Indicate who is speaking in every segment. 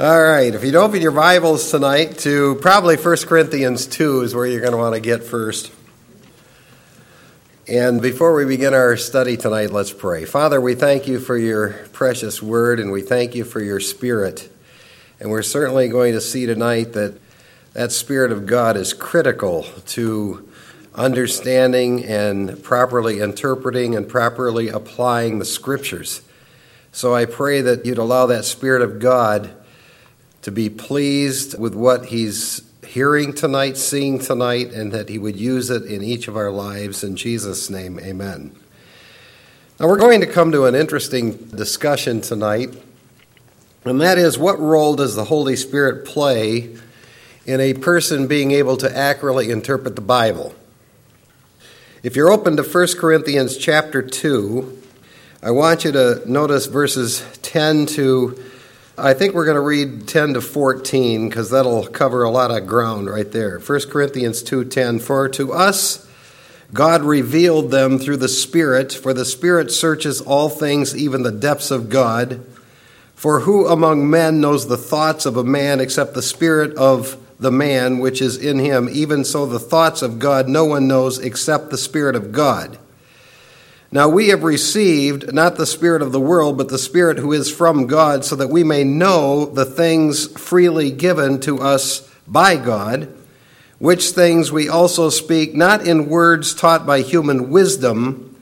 Speaker 1: All right, if you'd open your Bibles tonight to probably 1 Corinthians 2 is where you're going to want to get first. And before we begin our study tonight, let's pray. Father, we thank you for your precious word and we thank you for your spirit. And we're certainly going to see tonight that that spirit of God is critical to understanding and properly interpreting and properly applying the scriptures. So I pray that you'd allow that spirit of God to be pleased with what he's hearing tonight, seeing tonight, and that he would use it in each of our lives. In Jesus' name, amen. Now, we're going to come to an interesting discussion tonight, and that is what role does the Holy Spirit play in a person being able to accurately interpret the Bible? If you're open to 1 Corinthians chapter 2, I want you to notice verses 10 to I think we're going to read 10 to 14 because that'll cover a lot of ground right there. 1 Corinthians 2:10 For to us God revealed them through the Spirit, for the Spirit searches all things, even the depths of God. For who among men knows the thoughts of a man except the Spirit of the man which is in him? Even so, the thoughts of God no one knows except the Spirit of God. Now we have received not the Spirit of the world, but the Spirit who is from God, so that we may know the things freely given to us by God, which things we also speak, not in words taught by human wisdom,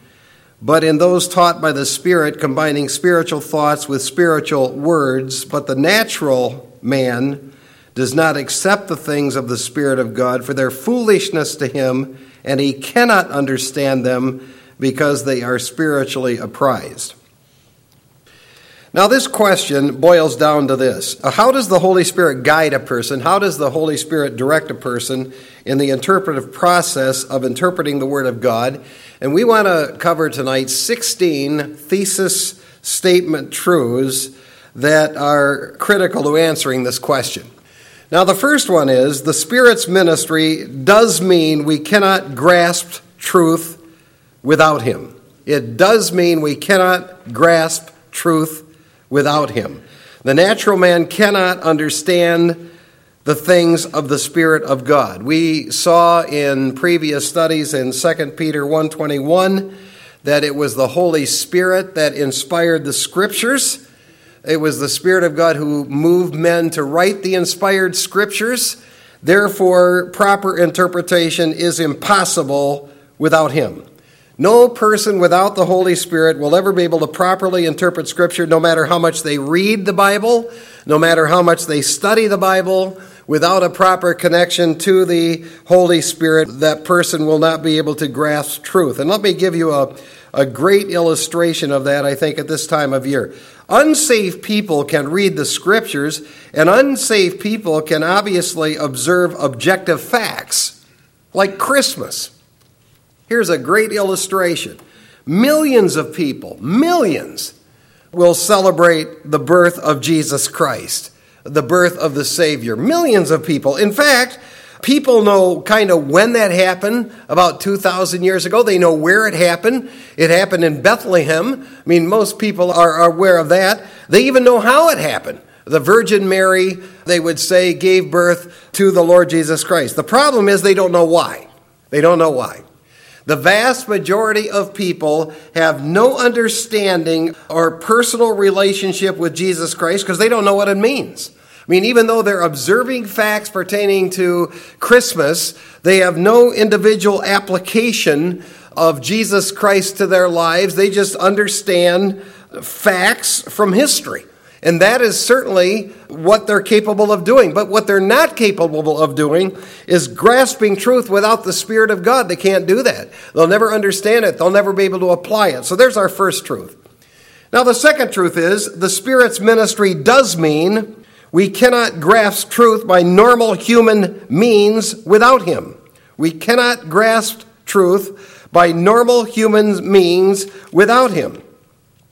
Speaker 1: but in those taught by the Spirit, combining spiritual thoughts with spiritual words. But the natural man does not accept the things of the Spirit of God, for their foolishness to him, and he cannot understand them because they are spiritually apprised. Now, this question boils down to this How does the Holy Spirit guide a person? How does the Holy Spirit direct a person in the interpretive process of interpreting the Word of God? And we want to cover tonight 16 thesis statement truths that are critical to answering this question. Now, the first one is the Spirit's ministry does mean we cannot grasp truth without Him. It does mean we cannot grasp truth without Him. The natural man cannot understand the things of the spirit of God. We saw in previous studies in 2 Peter 1:21 that it was the Holy Spirit that inspired the scriptures. It was the spirit of God who moved men to write the inspired scriptures. Therefore, proper interpretation is impossible without him. No person without the Holy Spirit will ever be able to properly interpret Scripture, no matter how much they read the Bible, no matter how much they study the Bible. Without a proper connection to the Holy Spirit, that person will not be able to grasp truth. And let me give you a, a great illustration of that, I think, at this time of year. Unsaved people can read the Scriptures, and unsaved people can obviously observe objective facts, like Christmas. Here's a great illustration. Millions of people, millions, will celebrate the birth of Jesus Christ, the birth of the Savior. Millions of people. In fact, people know kind of when that happened about 2,000 years ago. They know where it happened. It happened in Bethlehem. I mean, most people are aware of that. They even know how it happened. The Virgin Mary, they would say, gave birth to the Lord Jesus Christ. The problem is they don't know why. They don't know why. The vast majority of people have no understanding or personal relationship with Jesus Christ because they don't know what it means. I mean, even though they're observing facts pertaining to Christmas, they have no individual application of Jesus Christ to their lives. They just understand facts from history. And that is certainly what they're capable of doing. But what they're not capable of doing is grasping truth without the Spirit of God. They can't do that. They'll never understand it, they'll never be able to apply it. So there's our first truth. Now, the second truth is the Spirit's ministry does mean we cannot grasp truth by normal human means without Him. We cannot grasp truth by normal human means without Him.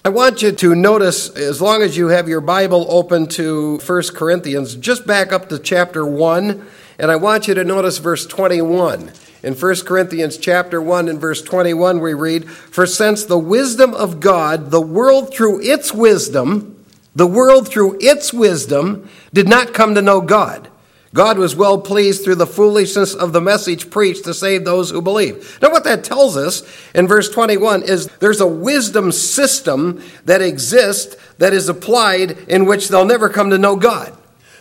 Speaker 1: I want you to notice, as long as you have your Bible open to 1 Corinthians, just back up to chapter 1, and I want you to notice verse 21. In 1 Corinthians chapter 1 and verse 21 we read, "For since the wisdom of God, the world through its wisdom, The world, through its wisdom, did not come to know God. God was well pleased through the foolishness of the message preached to save those who believe. Now, what that tells us in verse 21 is there's a wisdom system that exists that is applied in which they'll never come to know God.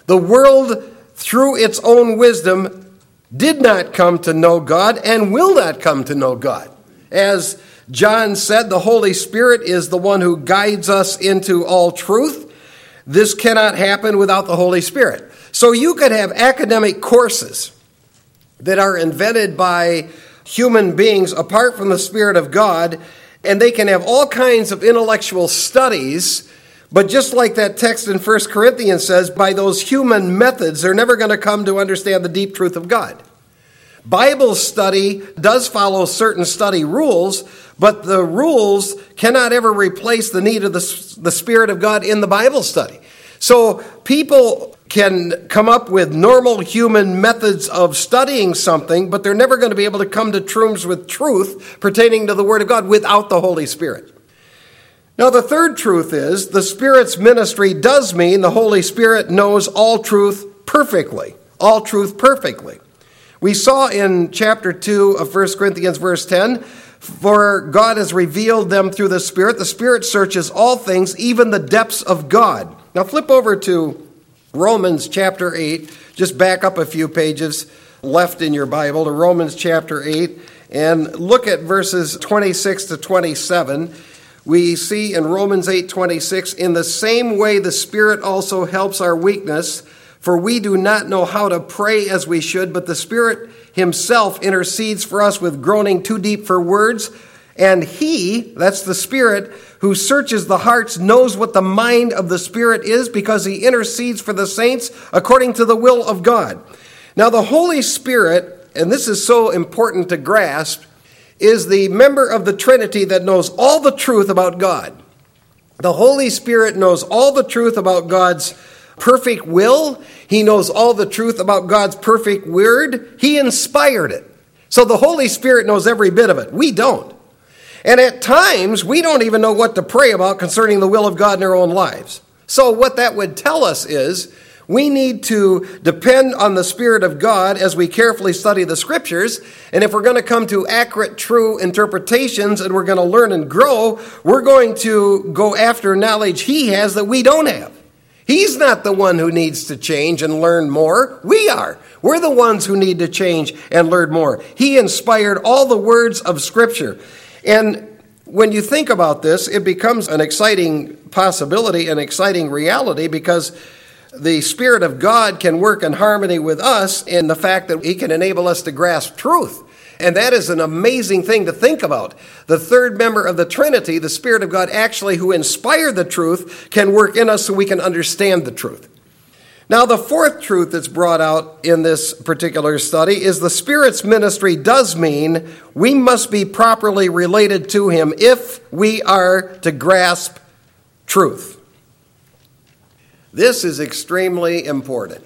Speaker 1: The world, through its own wisdom, did not come to know God and will not come to know God. As John said, the Holy Spirit is the one who guides us into all truth. This cannot happen without the Holy Spirit. So you could have academic courses that are invented by human beings apart from the Spirit of God, and they can have all kinds of intellectual studies. But just like that text in 1 Corinthians says, by those human methods, they're never going to come to understand the deep truth of God. Bible study does follow certain study rules, but the rules cannot ever replace the need of the, the Spirit of God in the Bible study. So people can come up with normal human methods of studying something, but they're never going to be able to come to terms with truth pertaining to the Word of God without the Holy Spirit. Now, the third truth is the Spirit's ministry does mean the Holy Spirit knows all truth perfectly, all truth perfectly. We saw in chapter 2 of 1 Corinthians, verse 10, for God has revealed them through the Spirit. The Spirit searches all things, even the depths of God. Now, flip over to Romans chapter 8, just back up a few pages left in your Bible to Romans chapter 8 and look at verses 26 to 27. We see in Romans 8:26 in the same way the Spirit also helps our weakness for we do not know how to pray as we should but the Spirit himself intercedes for us with groaning too deep for words and he, that's the Spirit, who searches the hearts, knows what the mind of the Spirit is because he intercedes for the saints according to the will of God. Now, the Holy Spirit, and this is so important to grasp, is the member of the Trinity that knows all the truth about God. The Holy Spirit knows all the truth about God's perfect will. He knows all the truth about God's perfect word. He inspired it. So the Holy Spirit knows every bit of it. We don't. And at times, we don't even know what to pray about concerning the will of God in our own lives. So, what that would tell us is we need to depend on the Spirit of God as we carefully study the Scriptures. And if we're going to come to accurate, true interpretations and we're going to learn and grow, we're going to go after knowledge He has that we don't have. He's not the one who needs to change and learn more. We are. We're the ones who need to change and learn more. He inspired all the words of Scripture. And when you think about this, it becomes an exciting possibility, an exciting reality, because the Spirit of God can work in harmony with us in the fact that He can enable us to grasp truth. And that is an amazing thing to think about. The third member of the Trinity, the Spirit of God, actually, who inspired the truth, can work in us so we can understand the truth. Now, the fourth truth that's brought out in this particular study is the Spirit's ministry does mean we must be properly related to Him if we are to grasp truth. This is extremely important.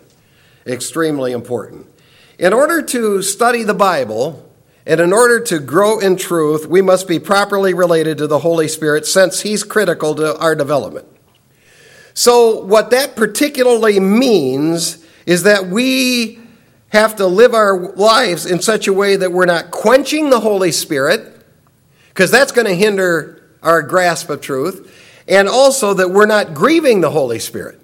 Speaker 1: Extremely important. In order to study the Bible, and in order to grow in truth, we must be properly related to the Holy Spirit since He's critical to our development. So, what that particularly means is that we have to live our lives in such a way that we're not quenching the Holy Spirit, because that's going to hinder our grasp of truth, and also that we're not grieving the Holy Spirit,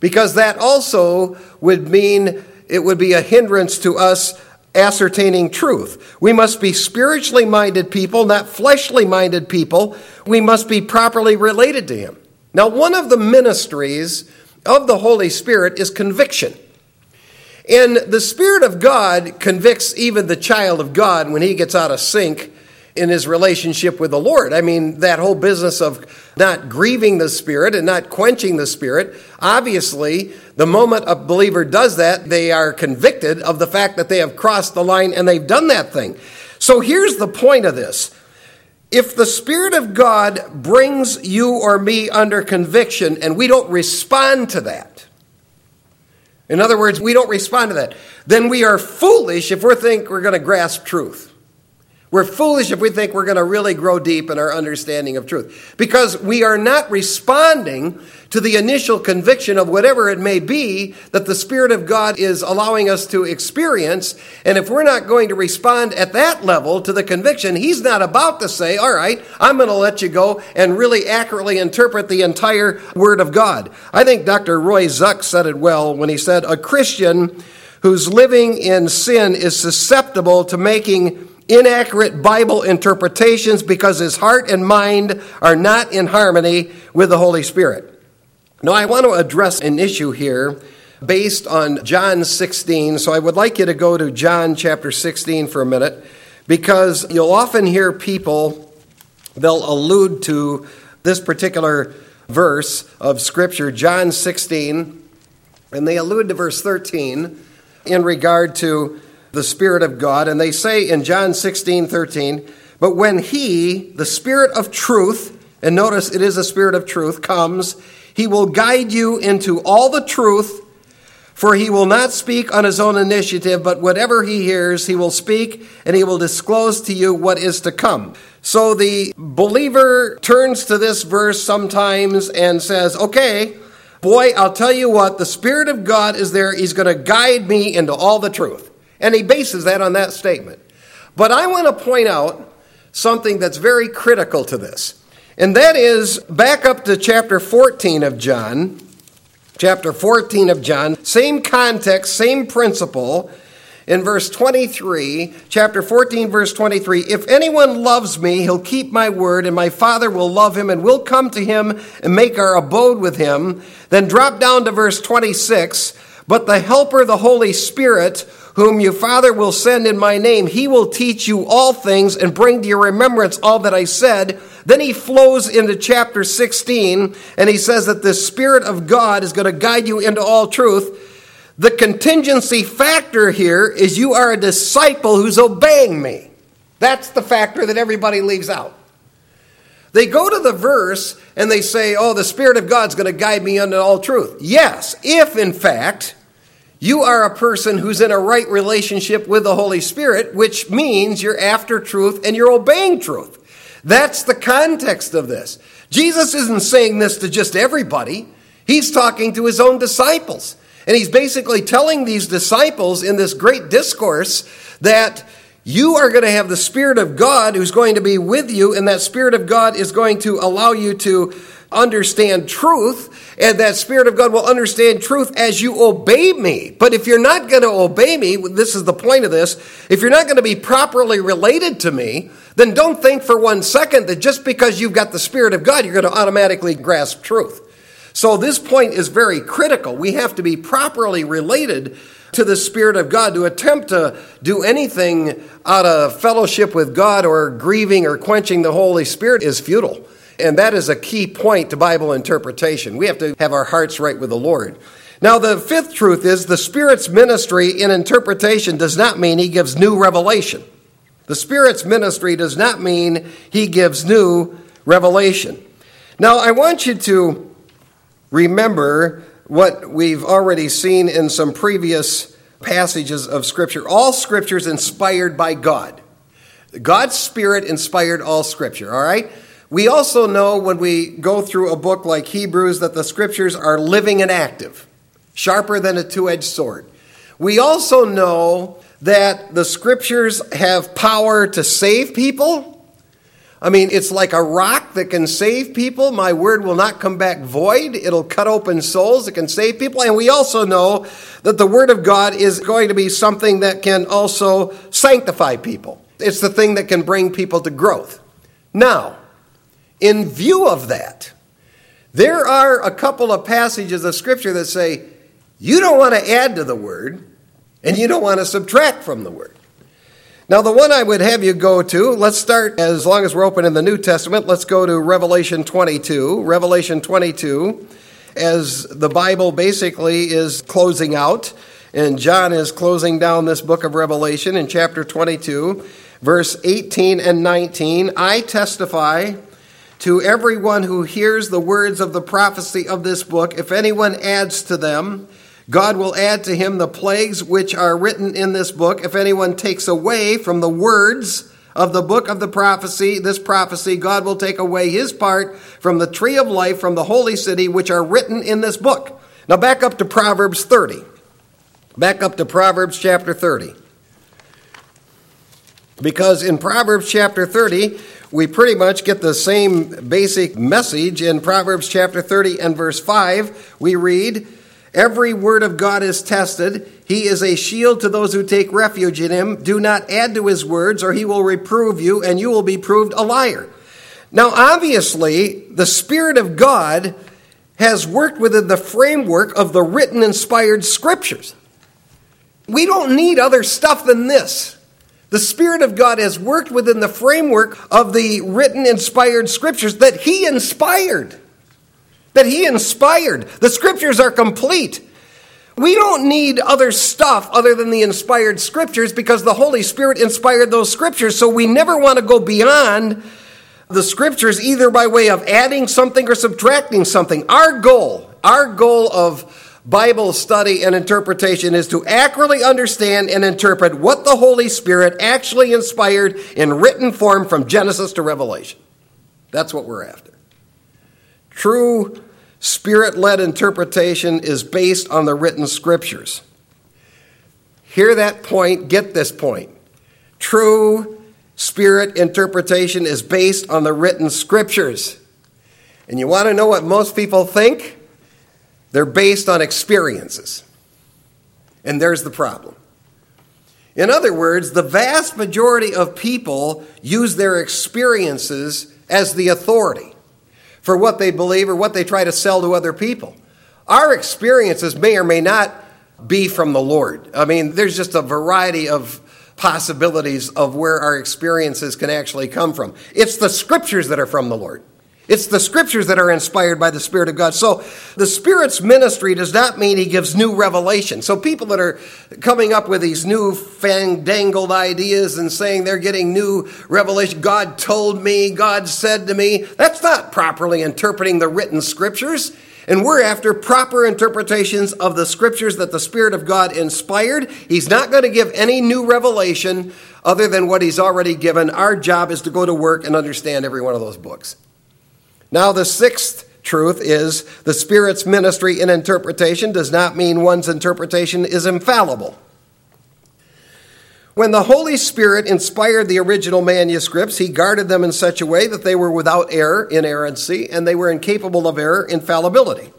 Speaker 1: because that also would mean it would be a hindrance to us ascertaining truth. We must be spiritually minded people, not fleshly minded people. We must be properly related to Him. Now, one of the ministries of the Holy Spirit is conviction. And the Spirit of God convicts even the child of God when he gets out of sync in his relationship with the Lord. I mean, that whole business of not grieving the Spirit and not quenching the Spirit, obviously, the moment a believer does that, they are convicted of the fact that they have crossed the line and they've done that thing. So here's the point of this if the Spirit of God brings you or me under conviction and we don't respond to that, in other words, we don't respond to that, then we are foolish if we think we're going to grasp truth. We're foolish if we think we're going to really grow deep in our understanding of truth because we are not responding to the initial conviction of whatever it may be that the Spirit of God is allowing us to experience. And if we're not going to respond at that level to the conviction, He's not about to say, All right, I'm going to let you go and really accurately interpret the entire Word of God. I think Dr. Roy Zuck said it well when he said, A Christian who's living in sin is susceptible to making inaccurate Bible interpretations because his heart and mind are not in harmony with the Holy Spirit. Now, I want to address an issue here based on John 16. So I would like you to go to John chapter 16 for a minute because you'll often hear people, they'll allude to this particular verse of Scripture, John 16, and they allude to verse 13 in regard to the Spirit of God. And they say in John 16, 13, but when He, the Spirit of truth, and notice it is a Spirit of truth, comes, He will guide you into all the truth, for He will not speak on His own initiative, but whatever He hears, He will speak, and He will disclose to you what is to come. So the believer turns to this verse sometimes and says, okay, boy, I'll tell you what, the Spirit of God is there. He's going to guide me into all the truth. And he bases that on that statement. But I want to point out something that's very critical to this. And that is back up to chapter 14 of John. Chapter 14 of John, same context, same principle. In verse 23, chapter 14, verse 23, if anyone loves me, he'll keep my word, and my Father will love him, and we'll come to him and make our abode with him. Then drop down to verse 26, but the Helper, the Holy Spirit, whom your Father will send in my name, he will teach you all things and bring to your remembrance all that I said. Then he flows into chapter 16 and he says that the Spirit of God is going to guide you into all truth. The contingency factor here is you are a disciple who's obeying me. That's the factor that everybody leaves out. They go to the verse and they say, Oh, the Spirit of God's going to guide me into all truth. Yes, if in fact you are a person who's in a right relationship with the Holy Spirit, which means you're after truth and you're obeying truth. That's the context of this. Jesus isn't saying this to just everybody, he's talking to his own disciples. And he's basically telling these disciples in this great discourse that you are going to have the Spirit of God who's going to be with you, and that Spirit of God is going to allow you to understand truth, and that Spirit of God will understand truth as you obey me. But if you're not going to obey me, this is the point of this, if you're not going to be properly related to me, then don't think for one second that just because you've got the Spirit of God, you're going to automatically grasp truth. So this point is very critical. We have to be properly related to the Spirit of God. To attempt to do anything out of fellowship with God or grieving or quenching the Holy Spirit is futile. And that is a key point to Bible interpretation. We have to have our hearts right with the Lord. Now, the fifth truth is the Spirit's ministry in interpretation does not mean he gives new revelation. The Spirit's ministry does not mean he gives new revelation. Now, I want you to remember what we've already seen in some previous passages of Scripture. All Scripture is inspired by God. God's Spirit inspired all Scripture, all right? We also know when we go through a book like Hebrews that the scriptures are living and active, sharper than a two edged sword. We also know that the scriptures have power to save people. I mean, it's like a rock that can save people. My word will not come back void. It'll cut open souls. It can save people. And we also know that the word of God is going to be something that can also sanctify people. It's the thing that can bring people to growth. Now, in view of that, there are a couple of passages of Scripture that say you don't want to add to the Word and you don't want to subtract from the Word. Now, the one I would have you go to, let's start, as long as we're open in the New Testament, let's go to Revelation 22. Revelation 22, as the Bible basically is closing out, and John is closing down this book of Revelation in chapter 22, verse 18 and 19. I testify to everyone who hears the words of the prophecy of this book, if anyone adds to them, God will add to him the plagues which are written in this book. If anyone takes away from the words of the book of the prophecy, this prophecy, God will take away his part from the tree of life from the holy city, which are written in this book. Now back up to Proverbs 30. Back up to Proverbs chapter 30. Because in Proverbs chapter 30, we pretty much get the same basic message. In Proverbs chapter 30 and verse 5, we read, Every word of God is tested. He is a shield to those who take refuge in him. Do not add to his words, or he will reprove you, and you will be proved a liar. Now, obviously, the Spirit of God has worked within the framework of the written, inspired scriptures. We don't need other stuff than this. The Spirit of God has worked within the framework of the written, inspired scriptures that He inspired that he inspired. The scriptures are complete. We don't need other stuff other than the inspired scriptures because the Holy Spirit inspired those scriptures. So we never want to go beyond the scriptures either by way of adding something or subtracting something. Our goal, our goal of Bible study and interpretation is to accurately understand and interpret what the Holy Spirit actually inspired in written form from Genesis to Revelation. That's what we're after. True spirit led interpretation is based on the written scriptures. Hear that point, get this point. True spirit interpretation is based on the written scriptures. And you want to know what most people think? They're based on experiences. And there's the problem. In other words, the vast majority of people use their experiences as the authority for what they believe or what they try to sell to other people. Our experiences may or may not be from the Lord. I mean, there's just a variety of possibilities of where our experiences can actually come from. It's the scriptures that are from the Lord. It's the scriptures that are inspired by the Spirit of God. So the Spirit's ministry does not mean he gives new revelation. So people that are coming up with these new fandangled ideas and saying they're getting new revelation, God told me, God said to me, that's not properly interpreting the written scriptures. And we're after proper interpretations of the scriptures that the Spirit of God inspired. He's not going to give any new revelation other than what He's already given. Our job is to go to work and understand every one of those books. Now, the sixth truth is the Spirit's ministry in interpretation does not mean one's interpretation is infallible. When the Holy Spirit inspired the original manuscripts, he guarded them in such a way that they were without error, inerrancy, and they were incapable of error, infallibility.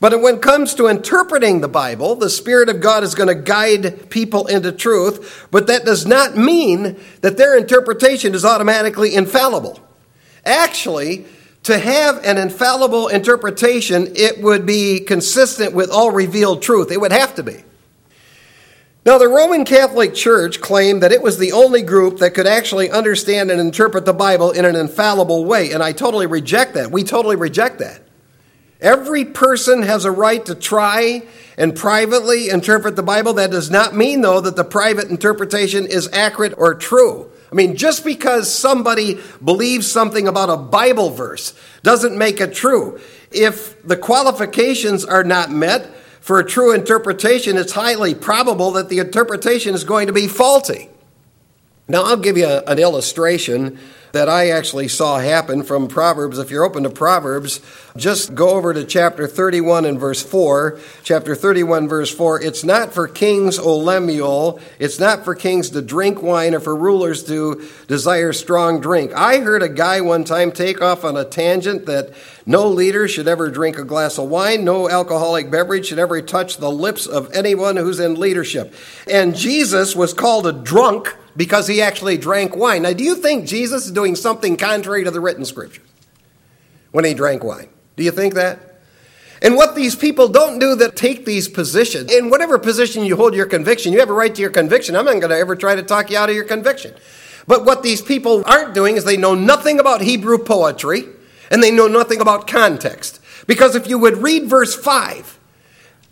Speaker 1: But when it comes to interpreting the Bible, the Spirit of God is going to guide people into truth, but that does not mean that their interpretation is automatically infallible. Actually, to have an infallible interpretation, it would be consistent with all revealed truth. It would have to be. Now, the Roman Catholic Church claimed that it was the only group that could actually understand and interpret the Bible in an infallible way, and I totally reject that. We totally reject that. Every person has a right to try and privately interpret the Bible. That does not mean, though, that the private interpretation is accurate or true. I mean, just because somebody believes something about a Bible verse doesn't make it true. If the qualifications are not met for a true interpretation, it's highly probable that the interpretation is going to be faulty. Now, I'll give you an illustration that I actually saw happen from Proverbs. If you're open to Proverbs, just go over to chapter 31 and verse 4. Chapter 31, verse 4. It's not for kings, O Lemuel. It's not for kings to drink wine or for rulers to desire strong drink. I heard a guy one time take off on a tangent that no leader should ever drink a glass of wine. No alcoholic beverage should ever touch the lips of anyone who's in leadership. And Jesus was called a drunk because he actually drank wine. Now, do you think Jesus is doing something contrary to the written scriptures when he drank wine? Do you think that? And what these people don't do that take these positions, in whatever position you hold your conviction, you have a right to your conviction. I'm not going to ever try to talk you out of your conviction. But what these people aren't doing is they know nothing about Hebrew poetry and they know nothing about context. Because if you would read verse 5,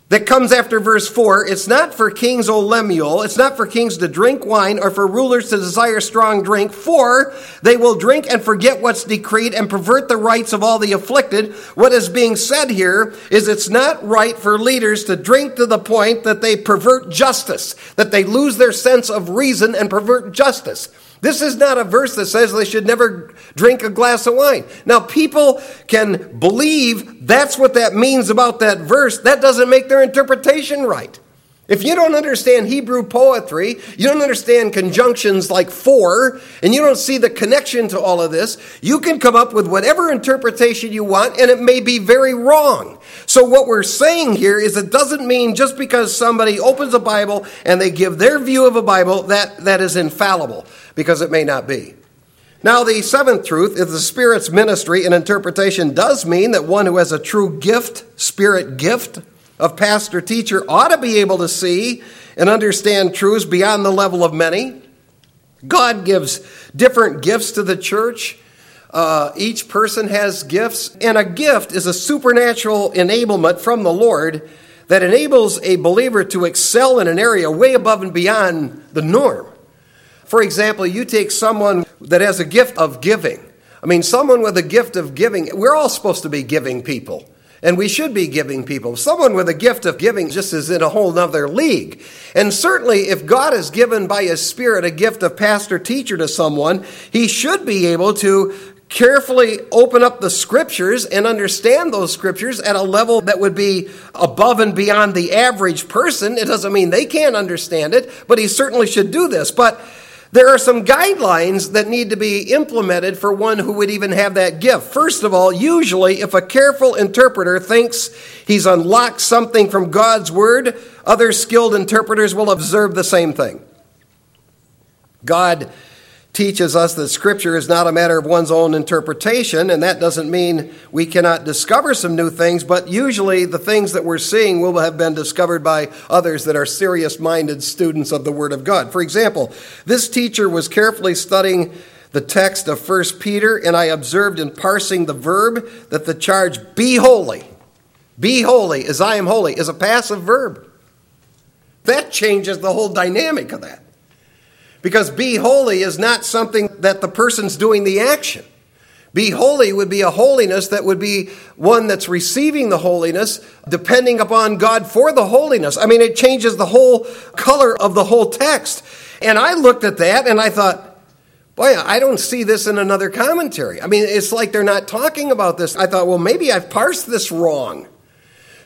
Speaker 1: that comes after verse 4 it's not for kings, O Lemuel, it's not for kings to drink wine or for rulers to desire strong drink, for they will drink and forget what's decreed and pervert the rights of all the afflicted. What is being said here is it's not right for leaders to drink to the point that they pervert justice, that they lose their sense of reason and pervert justice. This is not a verse that says they should never drink a glass of wine. Now, people can believe that's what that means about that verse. That doesn't make their interpretation right. If you don't understand Hebrew poetry, you don't understand conjunctions like for, and you don't see the connection to all of this, you can come up with whatever interpretation you want, and it may be very wrong. So, what we're saying here is it doesn't mean just because somebody opens a Bible and they give their view of a Bible that that is infallible, because it may not be. Now, the seventh truth is the Spirit's ministry and interpretation does mean that one who has a true gift, Spirit gift, of pastor teacher ought to be able to see and understand truths beyond the level of many. God gives different gifts to the church. Uh, each person has gifts, and a gift is a supernatural enablement from the Lord that enables a believer to excel in an area way above and beyond the norm. For example, you take someone that has a gift of giving. I mean, someone with a gift of giving, we're all supposed to be giving people. And we should be giving people. Someone with a gift of giving just is in a whole nother league. And certainly, if God has given by His Spirit a gift of pastor teacher to someone, he should be able to carefully open up the scriptures and understand those scriptures at a level that would be above and beyond the average person. It doesn't mean they can't understand it, but he certainly should do this. But there are some guidelines that need to be implemented for one who would even have that gift. First of all, usually, if a careful interpreter thinks he's unlocked something from God's word, other skilled interpreters will observe the same thing. God teaches us that Scripture is not a matter of one's own interpretation, and that doesn't mean we cannot discover some new things, but usually the things that we're seeing will have been discovered by others that are serious minded students of the Word of God. For example, this teacher was carefully studying the text of 1 Peter, and I observed in parsing the verb that the charge, be holy, be holy as I am holy, is a passive verb. That changes the whole dynamic of that. Because be holy is not something that the person's doing the action. Be holy would be a holiness that would be one that's receiving the holiness, depending upon God for the holiness. I mean, it changes the whole color of the whole text. And I looked at that and I thought, boy, I don't see this in another commentary. I mean, it's like they're not talking about this. I thought, well, maybe I've parsed this wrong.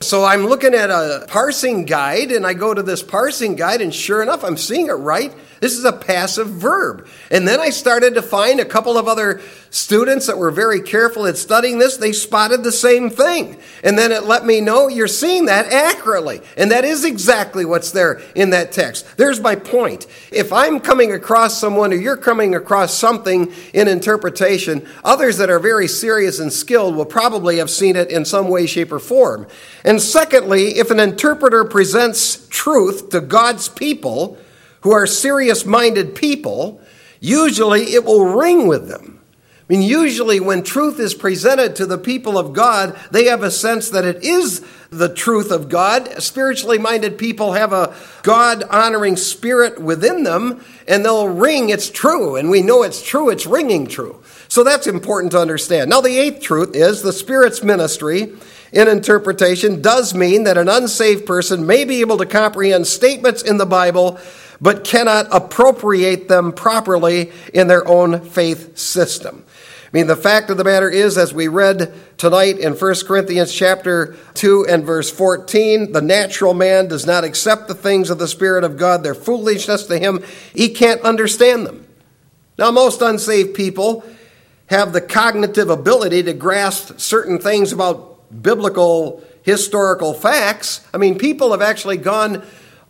Speaker 1: So I'm looking at a parsing guide and I go to this parsing guide, and sure enough, I'm seeing it right. This is a passive verb. And then I started to find a couple of other students that were very careful at studying this. They spotted the same thing. And then it let me know you're seeing that accurately. And that is exactly what's there in that text. There's my point. If I'm coming across someone or you're coming across something in interpretation, others that are very serious and skilled will probably have seen it in some way, shape, or form. And secondly, if an interpreter presents truth to God's people, who are serious minded people, usually it will ring with them. I mean, usually when truth is presented to the people of God, they have a sense that it is the truth of God. Spiritually minded people have a God honoring spirit within them, and they'll ring, it's true. And we know it's true, it's ringing true. So that's important to understand. Now, the eighth truth is the Spirit's ministry in interpretation does mean that an unsaved person may be able to comprehend statements in the Bible but cannot appropriate them properly in their own faith system. I mean, the fact of the matter is, as we read tonight in 1 Corinthians chapter 2 and verse 14, the natural man does not accept the things of the Spirit of God. They're foolishness to him. He can't understand them. Now, most unsaved people have the cognitive ability to grasp certain things about biblical historical facts. I mean, people have actually gone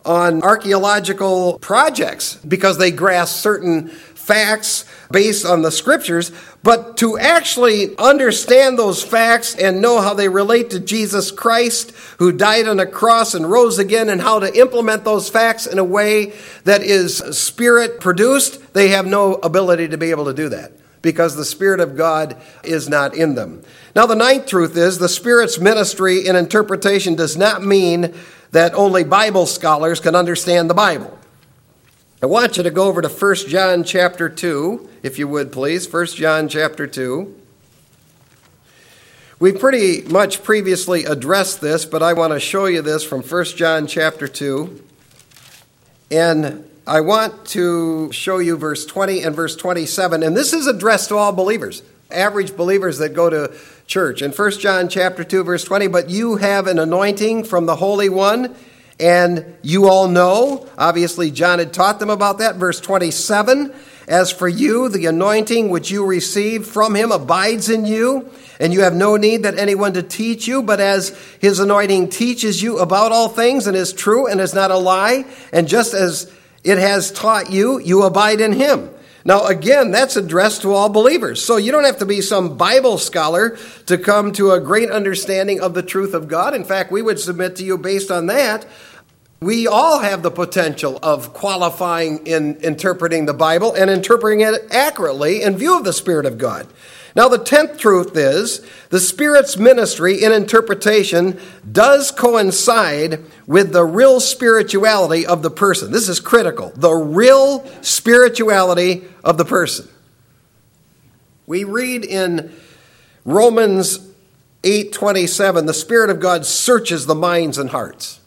Speaker 1: on archaeological projects because they grasp certain facts based on the scriptures, but to actually understand those facts and know how they relate to Jesus Christ, who died on a cross and rose again, and how to implement those facts in a way that is spirit produced, they have no ability to be able to do that because the Spirit of God is not in them. Now, the ninth truth is the Spirit's ministry and interpretation does not mean that only Bible scholars can understand the Bible. I want you to go over to 1 John chapter 2, if you would please. 1 John chapter 2. We pretty much previously addressed this, but I want to show you this from 1 John chapter 2. And I want to show you verse 20 and verse 27, and this is addressed to all believers, average believers that go to church. In 1 John chapter 2 verse 20, but you have an anointing from the Holy One, and you all know, obviously John had taught them about that. Verse 27, as for you, the anointing which you received from him abides in you, and you have no need that anyone to teach you, but as his anointing teaches you about all things and is true and is not a lie, and just as it has taught you, you abide in him. Now, again, that's addressed to all believers. So you don't have to be some Bible scholar to come to a great understanding of the truth of God. In fact, we would submit to you based on that. We all have the potential of qualifying in interpreting the Bible and interpreting it accurately in view of the Spirit of God. Now, the tenth truth is the Spirit's ministry in interpretation does coincide with the real spirituality of the person. This is critical. The real spirituality of the person. We read in Romans 8:27, the Spirit of God searches the minds and hearts.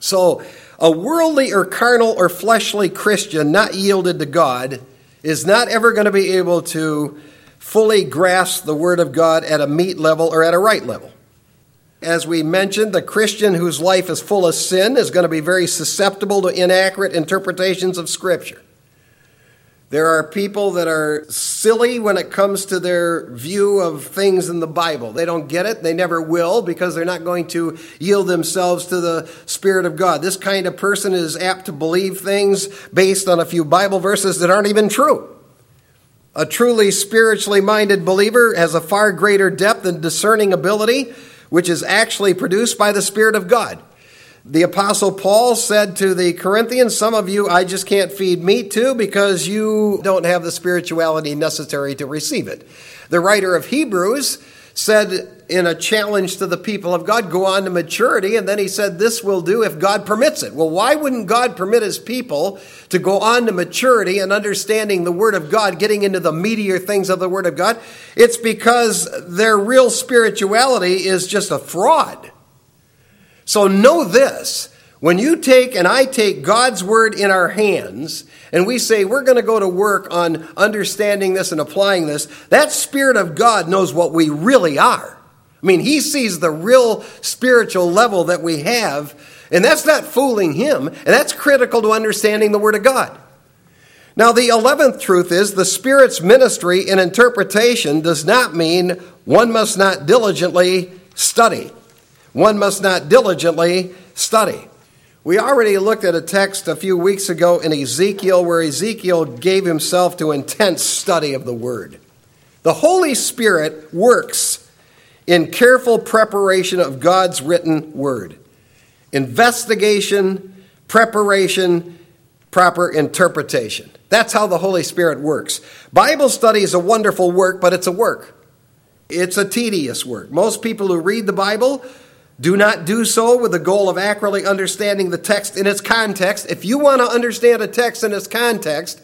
Speaker 1: So, a worldly or carnal or fleshly Christian not yielded to God is not ever going to be able to fully grasp the Word of God at a meat level or at a right level. As we mentioned, the Christian whose life is full of sin is going to be very susceptible to inaccurate interpretations of Scripture. There are people that are silly when it comes to their view of things in the Bible. They don't get it, they never will, because they're not going to yield themselves to the Spirit of God. This kind of person is apt to believe things based on a few Bible verses that aren't even true. A truly spiritually minded believer has a far greater depth and discerning ability, which is actually produced by the Spirit of God. The Apostle Paul said to the Corinthians, Some of you I just can't feed meat to because you don't have the spirituality necessary to receive it. The writer of Hebrews said in a challenge to the people of God, go on to maturity. And then he said, This will do if God permits it. Well, why wouldn't God permit his people to go on to maturity and understanding the Word of God, getting into the meatier things of the Word of God? It's because their real spirituality is just a fraud. So know this when you take and I take God's word in our hands and we say we're going to go to work on understanding this and applying this, that Spirit of God knows what we really are. I mean, He sees the real spiritual level that we have, and that's not fooling Him, and that's critical to understanding the Word of God. Now, the 11th truth is the Spirit's ministry in interpretation does not mean one must not diligently study. One must not diligently study. We already looked at a text a few weeks ago in Ezekiel where Ezekiel gave himself to intense study of the Word. The Holy Spirit works in careful preparation of God's written Word. Investigation, preparation, proper interpretation. That's how the Holy Spirit works. Bible study is a wonderful work, but it's a work. It's a tedious work. Most people who read the Bible do not do so with the goal of accurately understanding the text in its context. If you want to understand a text in its context,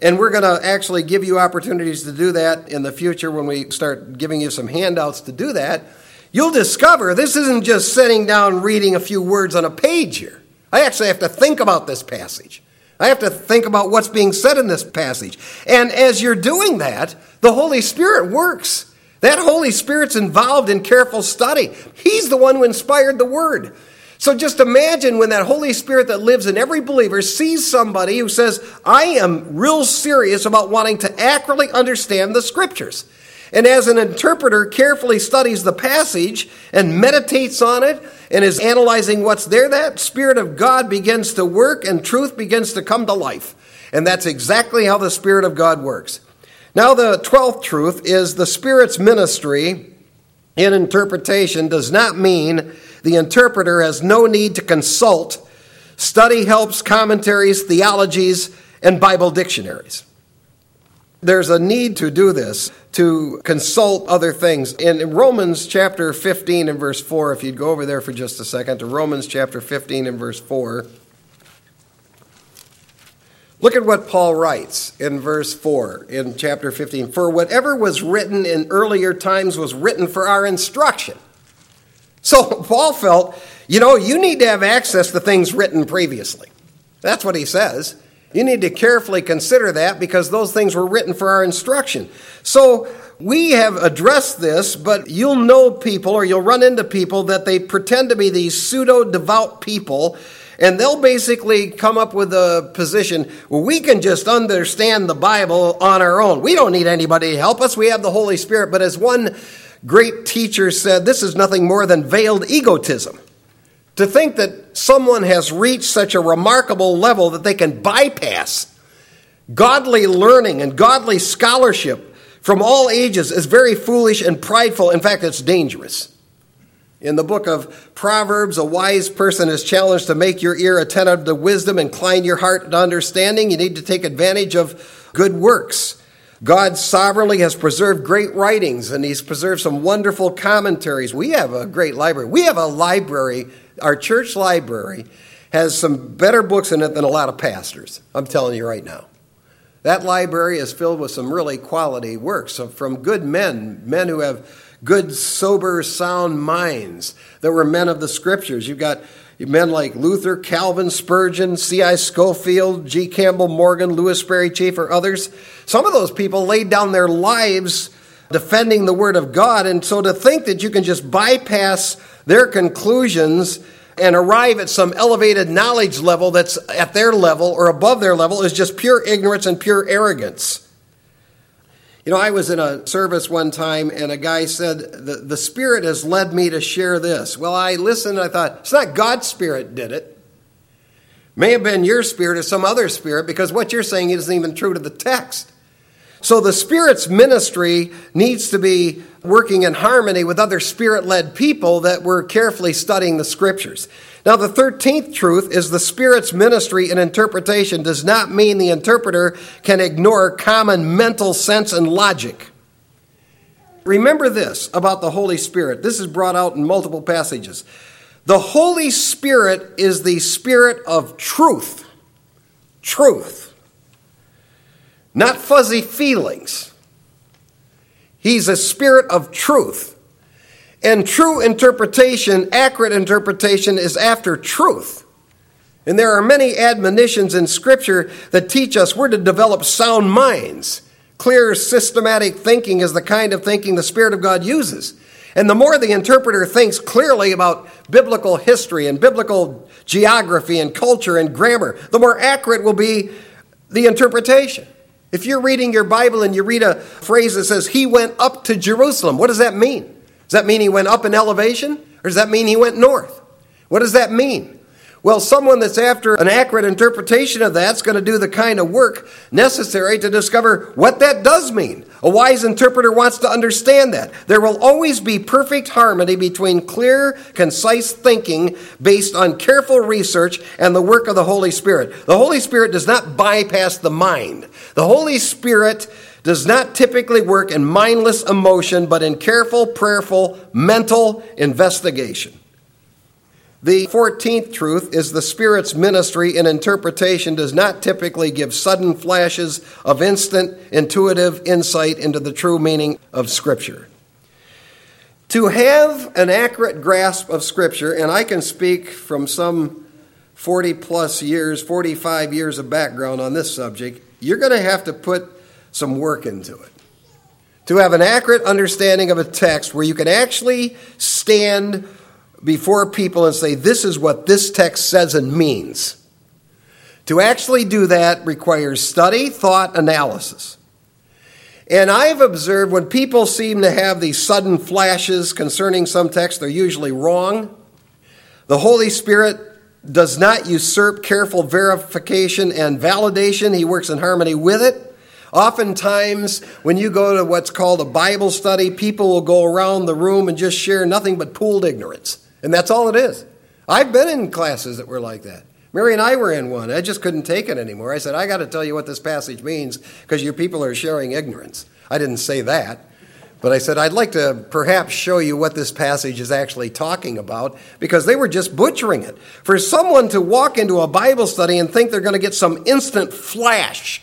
Speaker 1: and we're going to actually give you opportunities to do that in the future when we start giving you some handouts to do that, you'll discover this isn't just sitting down reading a few words on a page here. I actually have to think about this passage. I have to think about what's being said in this passage. And as you're doing that, the Holy Spirit works. That Holy Spirit's involved in careful study. He's the one who inspired the Word. So just imagine when that Holy Spirit that lives in every believer sees somebody who says, I am real serious about wanting to accurately understand the Scriptures. And as an interpreter carefully studies the passage and meditates on it and is analyzing what's there, that Spirit of God begins to work and truth begins to come to life. And that's exactly how the Spirit of God works. Now, the twelfth truth is the Spirit's ministry in interpretation does not mean the interpreter has no need to consult study helps, commentaries, theologies, and Bible dictionaries. There's a need to do this, to consult other things. In Romans chapter 15 and verse 4, if you'd go over there for just a second, to Romans chapter 15 and verse 4. Look at what Paul writes in verse 4 in chapter 15. For whatever was written in earlier times was written for our instruction. So Paul felt, you know, you need to have access to things written previously. That's what he says. You need to carefully consider that because those things were written for our instruction. So we have addressed this, but you'll know people or you'll run into people that they pretend to be these pseudo devout people. And they'll basically come up with a position where we can just understand the Bible on our own. We don't need anybody to help us. We have the Holy Spirit. But as one great teacher said, this is nothing more than veiled egotism. To think that someone has reached such a remarkable level that they can bypass godly learning and godly scholarship from all ages is very foolish and prideful. In fact, it's dangerous. In the book of Proverbs, a wise person is challenged to make your ear attentive to wisdom, incline your heart to understanding. You need to take advantage of good works. God sovereignly has preserved great writings and He's preserved some wonderful commentaries. We have a great library. We have a library our church library has some better books in it than a lot of pastors. I'm telling you right now. That library is filled with some really quality works from good men, men who have good, sober, sound minds that were men of the scriptures. You've got men like Luther, Calvin, Spurgeon, C.I. Scofield, G. Campbell Morgan, Lewis Sperry Chafer, others. Some of those people laid down their lives defending the Word of God. And so to think that you can just bypass their conclusions and arrive at some elevated knowledge level that's at their level or above their level is just pure ignorance and pure arrogance. You know, I was in a service one time and a guy said, the, the Spirit has led me to share this. Well, I listened I thought, it's not God's Spirit did it. May have been your spirit or some other spirit because what you're saying isn't even true to the text. So the Spirit's ministry needs to be working in harmony with other Spirit led people that were carefully studying the Scriptures. Now, the 13th truth is the Spirit's ministry and interpretation does not mean the interpreter can ignore common mental sense and logic. Remember this about the Holy Spirit. This is brought out in multiple passages. The Holy Spirit is the Spirit of truth. Truth not fuzzy feelings. He's a spirit of truth. And true interpretation, accurate interpretation, is after truth. And there are many admonitions in Scripture that teach us we're to develop sound minds. Clear, systematic thinking is the kind of thinking the Spirit of God uses. And the more the interpreter thinks clearly about biblical history and biblical geography and culture and grammar, the more accurate will be the interpretation. If you're reading your Bible and you read a phrase that says, He went up to Jerusalem, what does that mean? Does that mean he went up in elevation? Or does that mean he went north? What does that mean? Well, someone that's after an accurate interpretation of that's going to do the kind of work necessary to discover what that does mean. A wise interpreter wants to understand that. There will always be perfect harmony between clear, concise thinking based on careful research and the work of the Holy Spirit. The Holy Spirit does not bypass the mind. The Holy Spirit does not typically work in mindless emotion, but in careful, prayerful, mental investigation. The 14th truth is the Spirit's ministry and interpretation does not typically give sudden flashes of instant, intuitive insight into the true meaning of Scripture. To have an accurate grasp of Scripture, and I can speak from some 40 plus years, 45 years of background on this subject, you're going to have to put some work into it. To have an accurate understanding of a text where you can actually stand before people and say, This is what this text says and means. To actually do that requires study, thought, analysis. And I've observed when people seem to have these sudden flashes concerning some text, they're usually wrong. The Holy Spirit does not usurp careful verification and validation, He works in harmony with it. Oftentimes, when you go to what's called a Bible study, people will go around the room and just share nothing but pooled ignorance. And that's all it is. I've been in classes that were like that. Mary and I were in one. I just couldn't take it anymore. I said, I got to tell you what this passage means because your people are sharing ignorance. I didn't say that. But I said, I'd like to perhaps show you what this passage is actually talking about because they were just butchering it. For someone to walk into a Bible study and think they're going to get some instant flash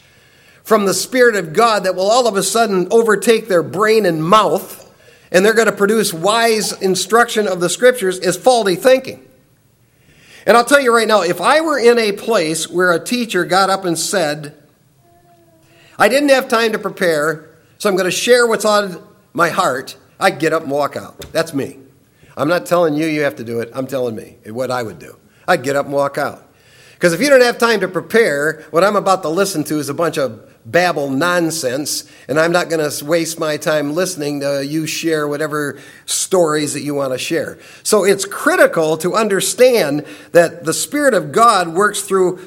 Speaker 1: from the Spirit of God that will all of a sudden overtake their brain and mouth and they're going to produce wise instruction of the scriptures is faulty thinking. And I'll tell you right now, if I were in a place where a teacher got up and said, I didn't have time to prepare, so I'm going to share what's on my heart, I'd get up and walk out. That's me. I'm not telling you you have to do it. I'm telling me what I would do. I'd get up and walk out. Because if you don't have time to prepare, what I'm about to listen to is a bunch of babble nonsense, and I'm not going to waste my time listening to you share whatever stories that you want to share. So it's critical to understand that the Spirit of God works through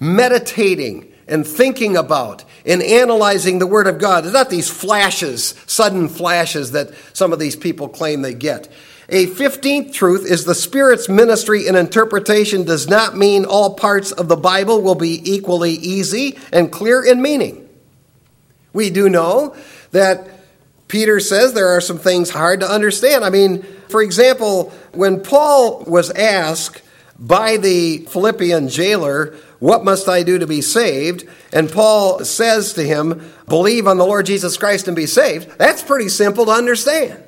Speaker 1: meditating and thinking about and analyzing the Word of God. It's not these flashes, sudden flashes that some of these people claim they get. A 15th truth is the Spirit's ministry and interpretation does not mean all parts of the Bible will be equally easy and clear in meaning. We do know that Peter says there are some things hard to understand. I mean, for example, when Paul was asked by the Philippian jailer, What must I do to be saved? And Paul says to him, Believe on the Lord Jesus Christ and be saved. That's pretty simple to understand.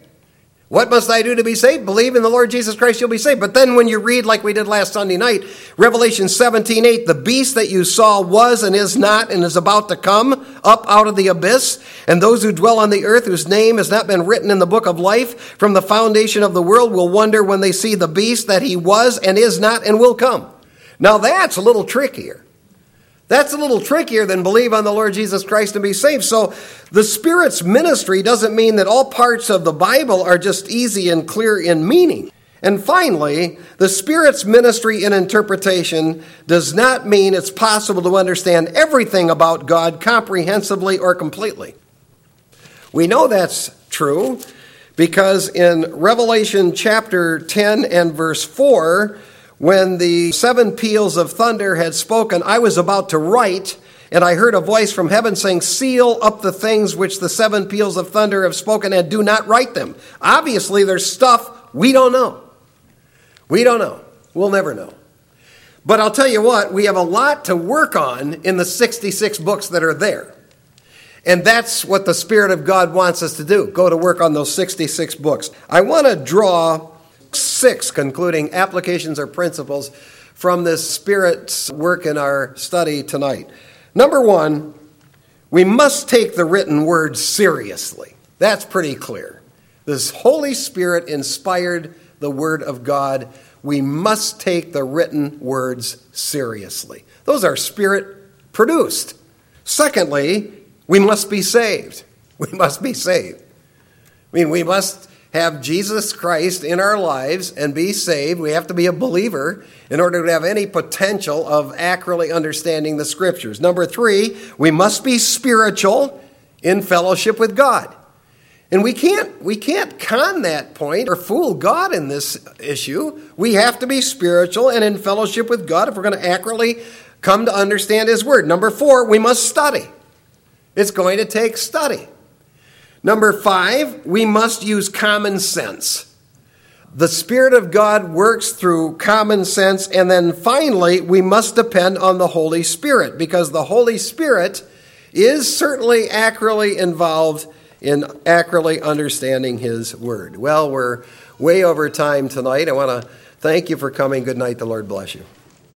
Speaker 1: What must I do to be saved? Believe in the Lord Jesus Christ, you'll be saved. But then when you read, like we did last Sunday night, Revelation 17 8, the beast that you saw was and is not and is about to come up out of the abyss. And those who dwell on the earth, whose name has not been written in the book of life from the foundation of the world, will wonder when they see the beast that he was and is not and will come. Now that's a little trickier. That's a little trickier than believe on the Lord Jesus Christ and be saved. So the Spirit's ministry doesn't mean that all parts of the Bible are just easy and clear in meaning. And finally, the Spirit's ministry and interpretation does not mean it's possible to understand everything about God comprehensively or completely. We know that's true because in Revelation chapter 10 and verse 4, when the seven peals of thunder had spoken, I was about to write, and I heard a voice from heaven saying, Seal up the things which the seven peals of thunder have spoken, and do not write them. Obviously, there's stuff we don't know. We don't know. We'll never know. But I'll tell you what, we have a lot to work on in the 66 books that are there. And that's what the Spirit of God wants us to do go to work on those 66 books. I want to draw six concluding applications or principles from this Spirit's work in our study tonight. Number one, we must take the written word seriously. That's pretty clear. This Holy Spirit inspired the Word of God. We must take the written words seriously. Those are Spirit produced. Secondly, we must be saved. We must be saved. I mean, we must have Jesus Christ in our lives and be saved, we have to be a believer in order to have any potential of accurately understanding the scriptures. Number three, we must be spiritual in fellowship with God. And we can't we can't con that point or fool God in this issue. We have to be spiritual and in fellowship with God if we're going to accurately come to understand his word. Number 4, we must study. It's going to take study. Number five, we must use common sense. The Spirit of God works through common sense. And then finally, we must depend on the Holy Spirit because the Holy Spirit is certainly accurately involved in accurately understanding His Word. Well, we're way over time tonight. I want to thank you for coming. Good night. The Lord bless you.